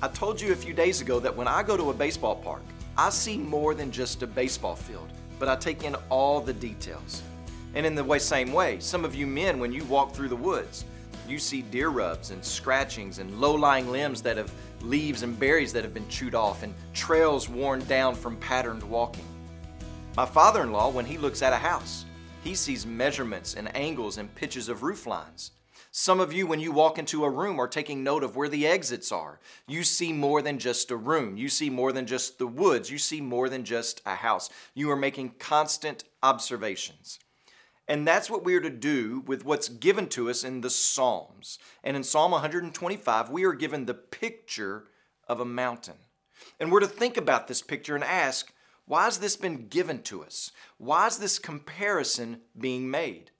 I told you a few days ago that when I go to a baseball park, I see more than just a baseball field, but I take in all the details. And in the way, same way, some of you men, when you walk through the woods, you see deer rubs and scratchings and low lying limbs that have leaves and berries that have been chewed off and trails worn down from patterned walking. My father in law, when he looks at a house, he sees measurements and angles and pitches of roof lines. Some of you, when you walk into a room, are taking note of where the exits are. You see more than just a room. You see more than just the woods. You see more than just a house. You are making constant observations. And that's what we are to do with what's given to us in the Psalms. And in Psalm 125, we are given the picture of a mountain. And we're to think about this picture and ask, why has this been given to us? Why is this comparison being made?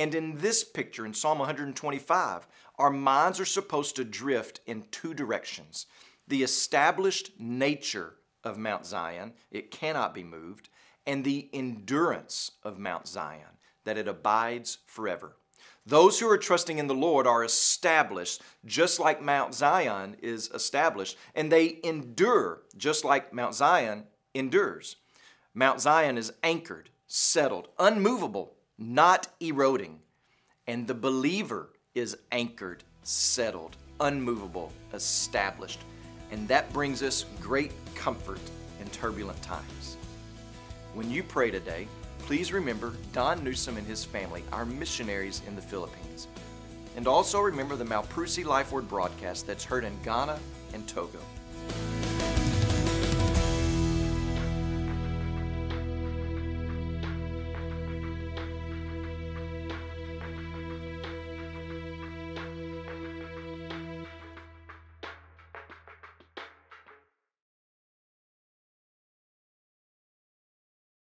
And in this picture, in Psalm 125, our minds are supposed to drift in two directions the established nature of Mount Zion, it cannot be moved, and the endurance of Mount Zion that it abides forever. Those who are trusting in the Lord are established just like Mount Zion is established, and they endure just like Mount Zion endures. Mount Zion is anchored, settled, unmovable, not eroding, and the believer is anchored, settled, unmovable, established. And that brings us great comfort in turbulent times. When you pray today, please remember Don Newsom and his family, our missionaries in the Philippines. And also remember the Mamprusi Life Word broadcast that's heard in Ghana and Togo.